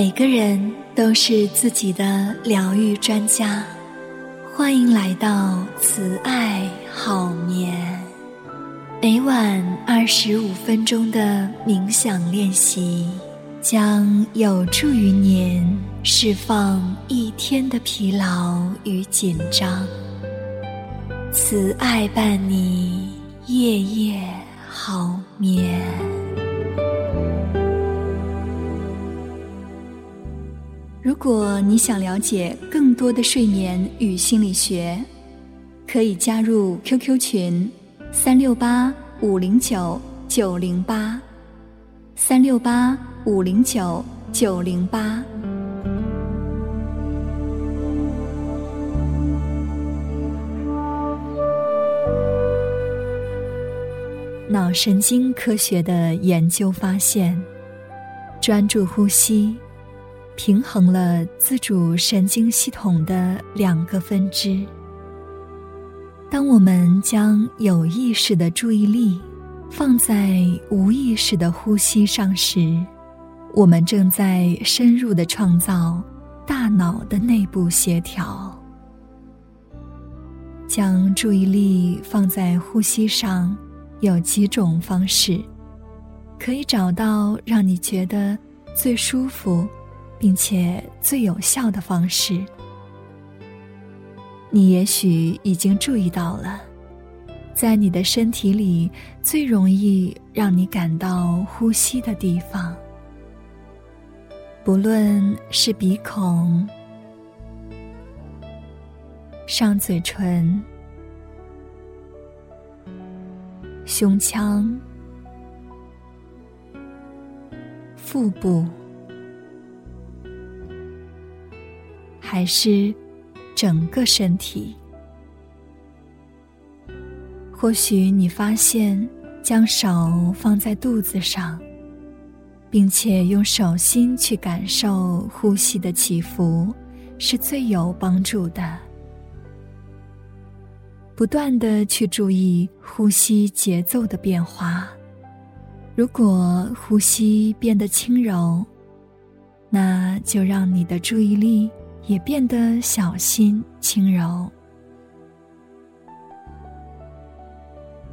每个人都是自己的疗愈专家，欢迎来到慈爱好眠。每晚二十五分钟的冥想练习，将有助于您释放一天的疲劳与紧张。慈爱伴你夜夜好眠。如果你想了解更多的睡眠与心理学，可以加入 QQ 群：三六八五零九九零八，三六八五零九九零八。脑神经科学的研究发现，专注呼吸。平衡了自主神经系统的两个分支。当我们将有意识的注意力放在无意识的呼吸上时，我们正在深入的创造大脑的内部协调。将注意力放在呼吸上，有几种方式，可以找到让你觉得最舒服。并且最有效的方式，你也许已经注意到了，在你的身体里最容易让你感到呼吸的地方，不论是鼻孔、上嘴唇、胸腔、腹部。还是整个身体。或许你发现，将手放在肚子上，并且用手心去感受呼吸的起伏，是最有帮助的。不断的去注意呼吸节奏的变化。如果呼吸变得轻柔，那就让你的注意力。也变得小心轻柔。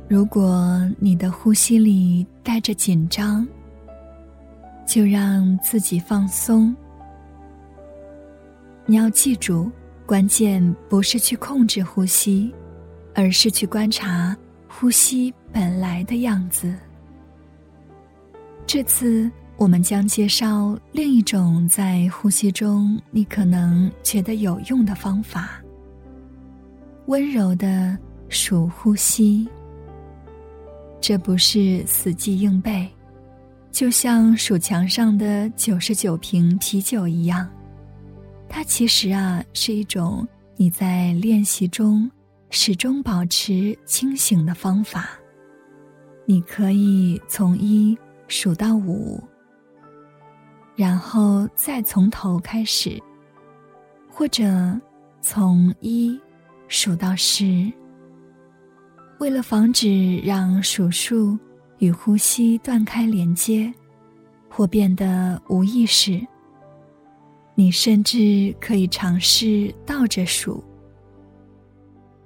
如果你的呼吸里带着紧张，就让自己放松。你要记住，关键不是去控制呼吸，而是去观察呼吸本来的样子。这次。我们将介绍另一种在呼吸中你可能觉得有用的方法——温柔的数呼吸。这不是死记硬背，就像数墙上的九十九瓶啤酒一样。它其实啊是一种你在练习中始终保持清醒的方法。你可以从一数到五。然后再从头开始，或者从一数到十。为了防止让数数与呼吸断开连接，或变得无意识，你甚至可以尝试倒着数。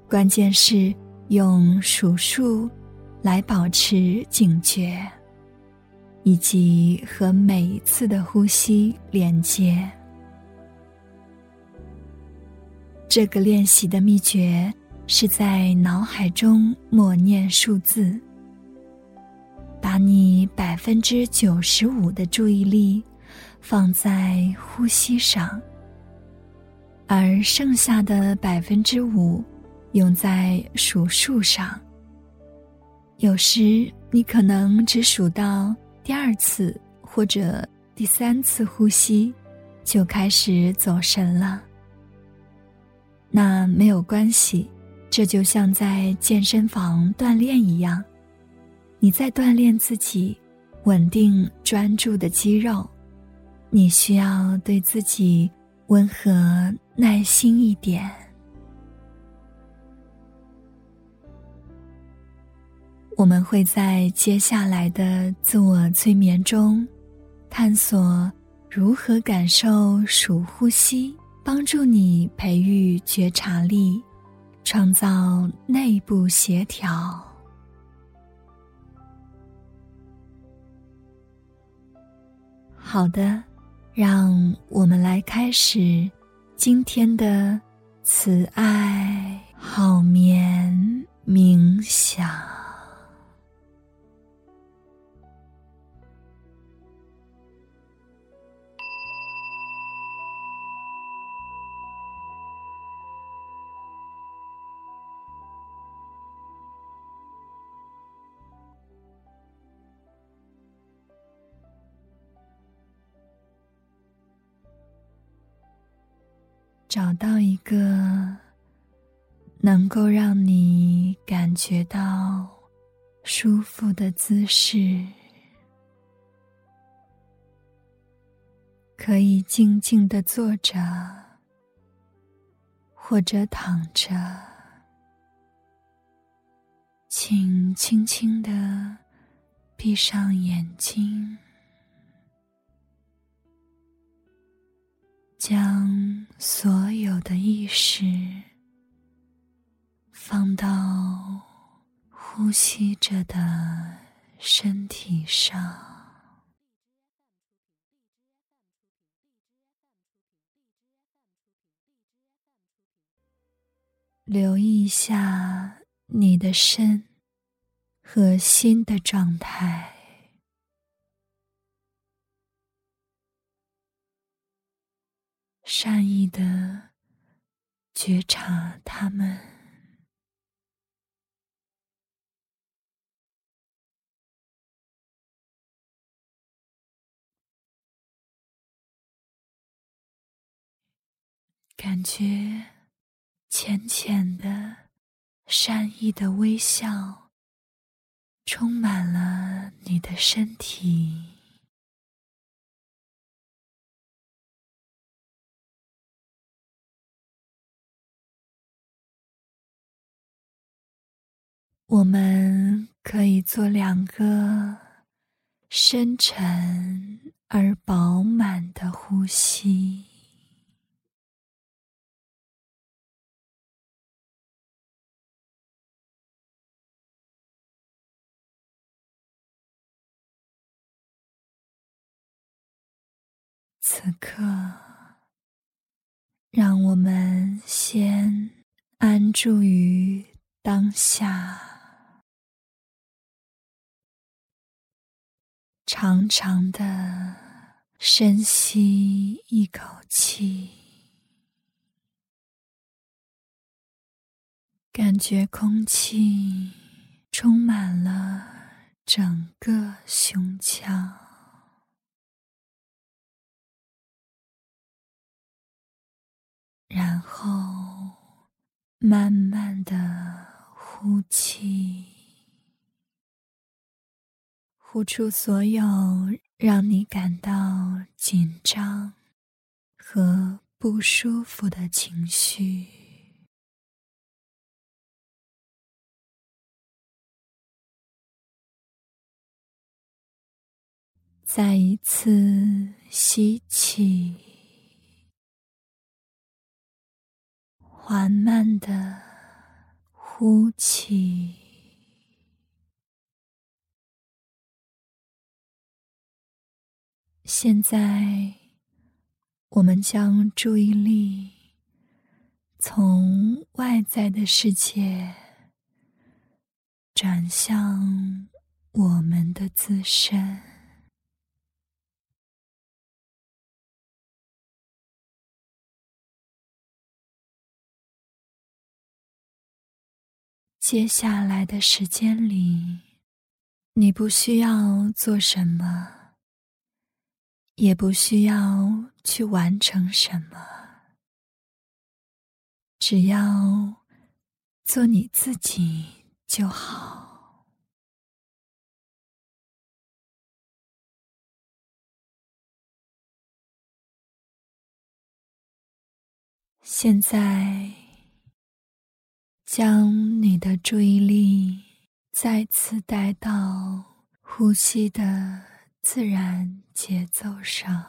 关键是用数数来保持警觉。以及和每一次的呼吸连接。这个练习的秘诀是在脑海中默念数字，把你百分之九十五的注意力放在呼吸上，而剩下的百分之五用在数数上。有时你可能只数到。第二次或者第三次呼吸，就开始走神了。那没有关系，这就像在健身房锻炼一样，你在锻炼自己稳定专注的肌肉。你需要对自己温和耐心一点。我们会在接下来的自我催眠中，探索如何感受数呼吸，帮助你培育觉察力，创造内部协调。好的，让我们来开始今天的慈爱好眠冥想。找到一个能够让你感觉到舒服的姿势，可以静静的坐着，或者躺着，请轻轻的闭上眼睛。将所有的意识放到呼吸着的身体上，留意一下你的身和心的状态。善意的觉察他们，感觉浅浅的善意的微笑充满了你的身体。我们可以做两个深沉而饱满的呼吸，此刻，让我们先安住于当下。长长的深吸一口气，感觉空气充满了整个胸腔，然后慢慢的呼气。呼出所有让你感到紧张和不舒服的情绪。再一次吸气，缓慢的呼气。现在，我们将注意力从外在的世界转向我们的自身。接下来的时间里，你不需要做什么。也不需要去完成什么，只要做你自己就好。现在，将你的注意力再次带到呼吸的。自然节奏上。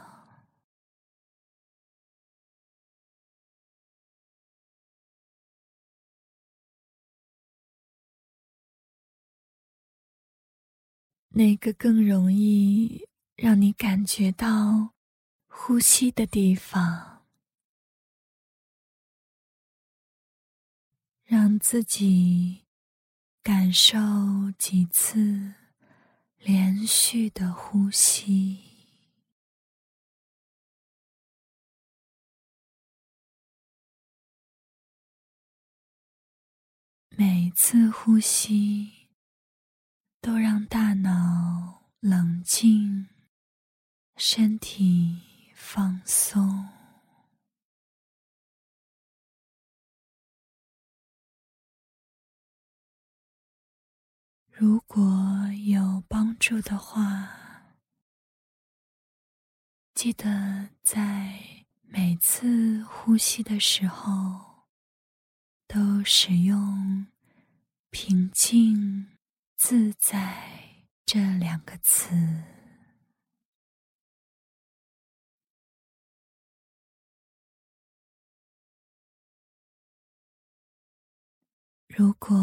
哪个更容易让你感觉到呼吸的地方？让自己感受几次。连续的呼吸。每次呼吸，都让大脑冷静，身体放松。如果有帮助的话，记得在每次呼吸的时候。都使用“平静、自在”这两个词。如果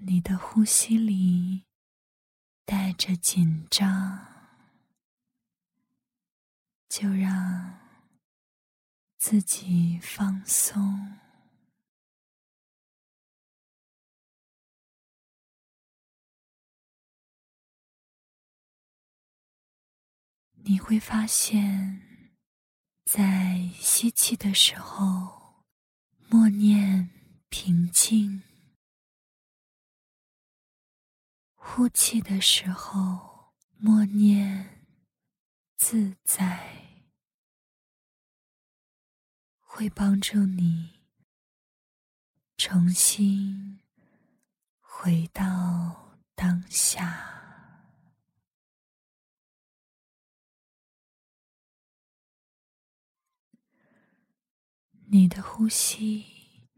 你的呼吸里带着紧张，就让自己放松。你会发现，在吸气的时候，默念平静；呼气的时候，默念自在，会帮助你重新回到当下。你的呼吸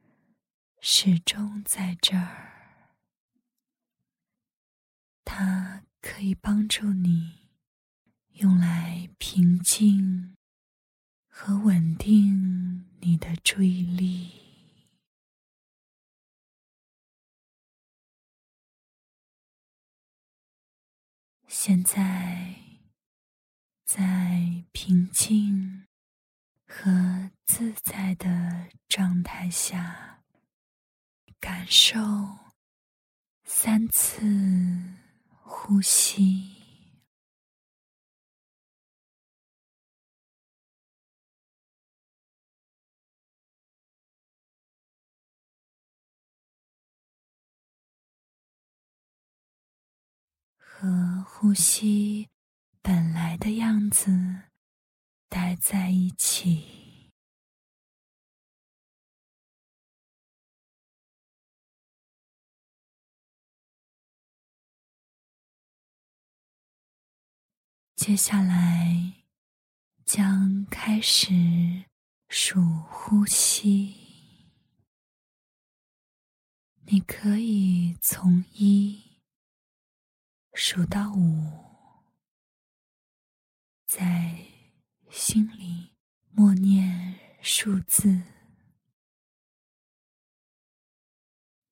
始终在这儿，它可以帮助你用来平静和稳定你的注意力。现在，在平静。和自在的状态下，感受三次呼吸，和呼吸本来的样子。待在一起。接下来将开始数呼吸，你可以从一数到五，在。心里默念数字，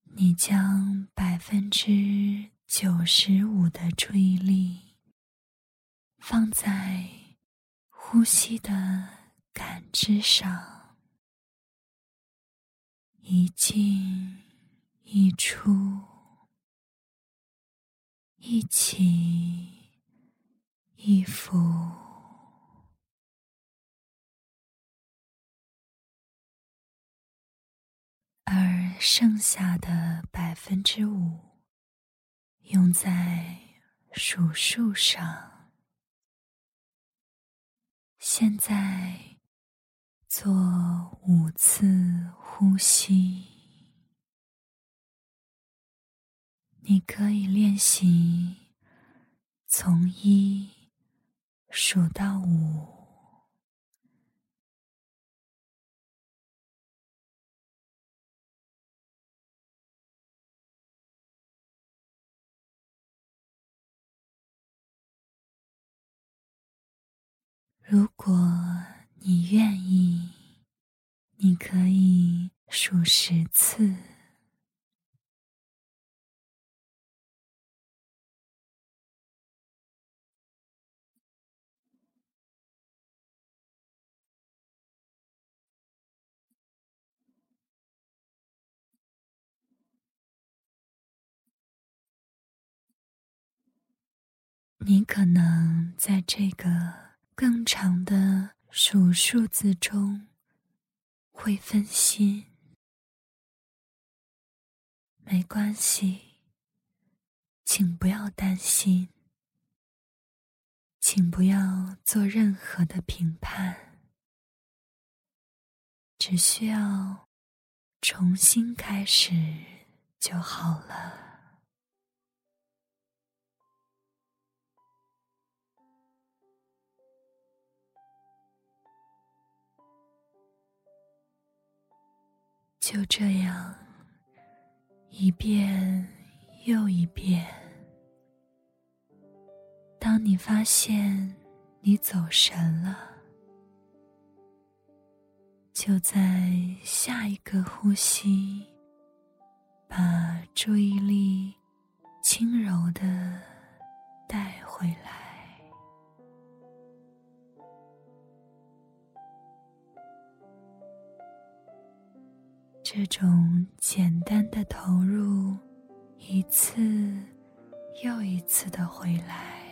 你将百分之九十五的注意力放在呼吸的感知上，一进一出，一起一伏。而剩下的百分之五，用在数数上。现在做五次呼吸，你可以练习从一数到五。如果你愿意你可以数十次。你可能在这个更长的数数字中会分心，没关系，请不要担心，请不要做任何的评判，只需要重新开始就好了。就这样，一遍又一遍。当你发现你走神了，就在下一个呼吸，把注意力轻柔的带回来。这种简单的投入，一次又一次的回来，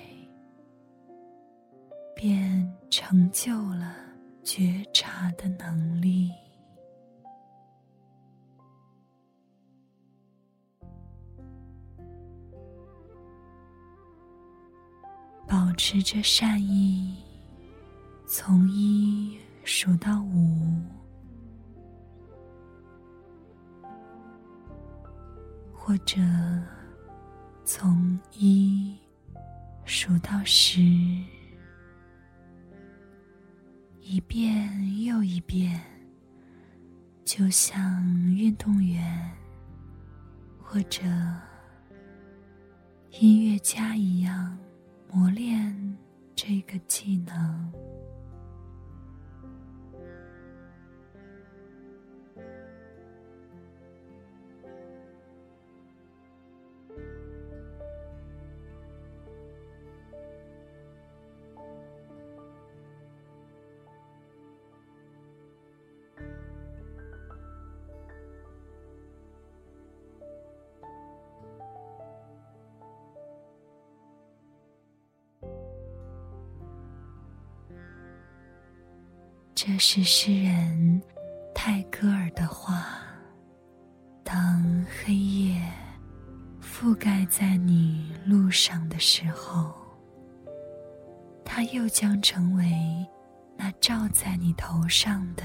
便成就了觉察的能力。保持着善意，从一数到五。或者从一数到十，一遍又一遍，就像运动员或者音乐家一样磨练这个技能。这是诗人泰戈尔的话：“当黑夜覆盖在你路上的时候，它又将成为那照在你头上的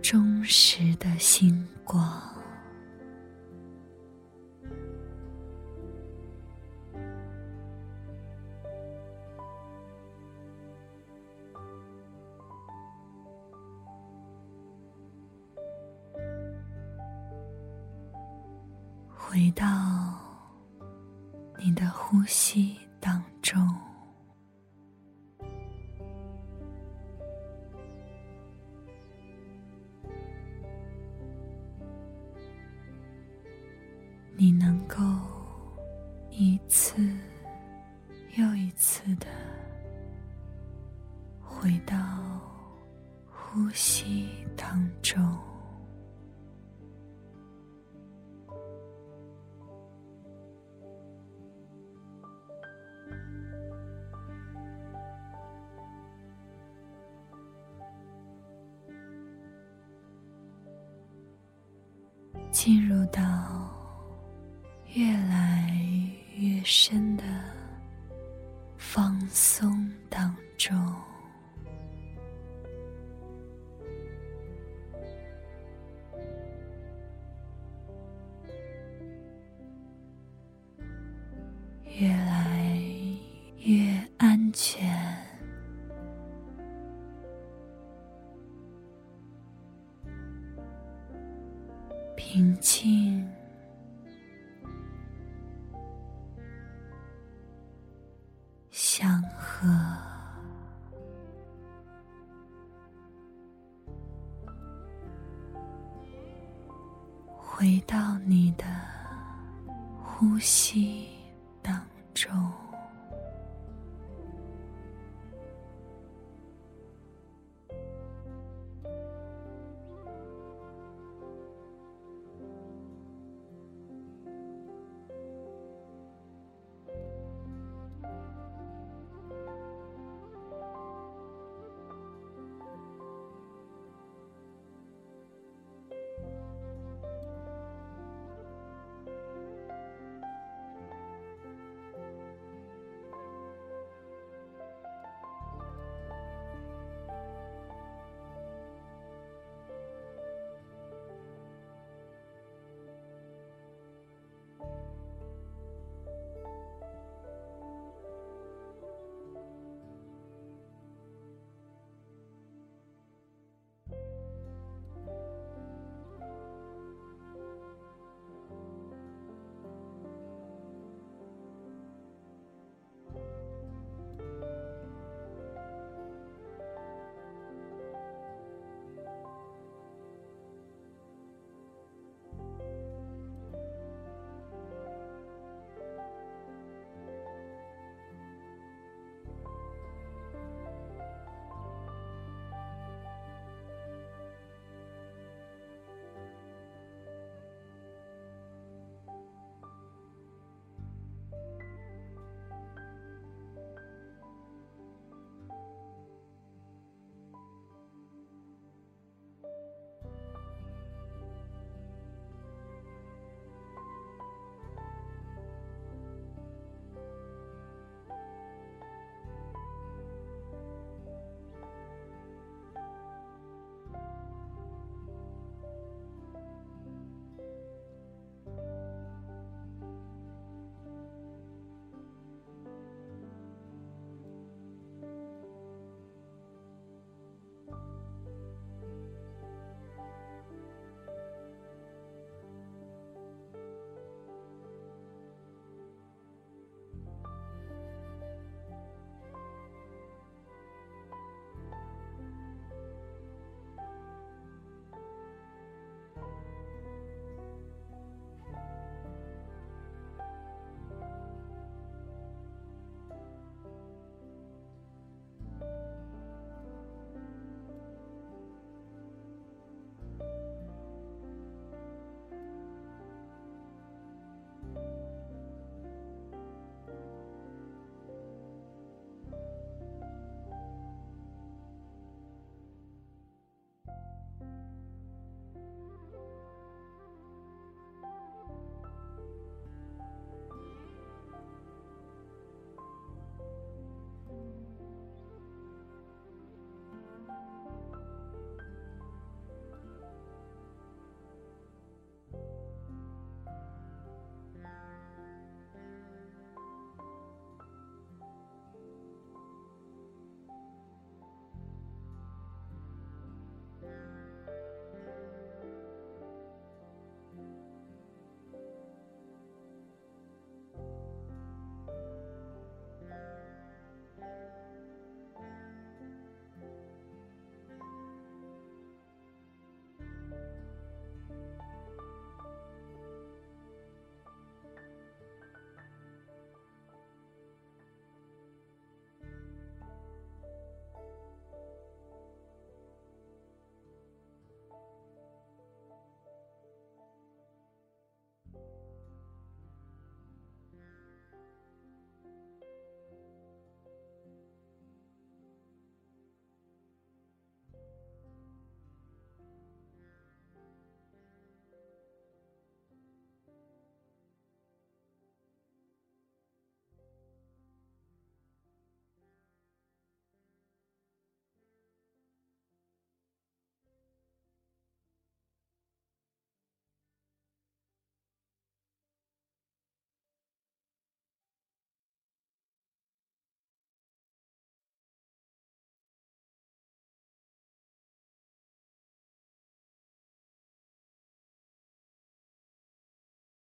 忠实的星光。”回到你的呼吸当中，深的放松当中，呼吸。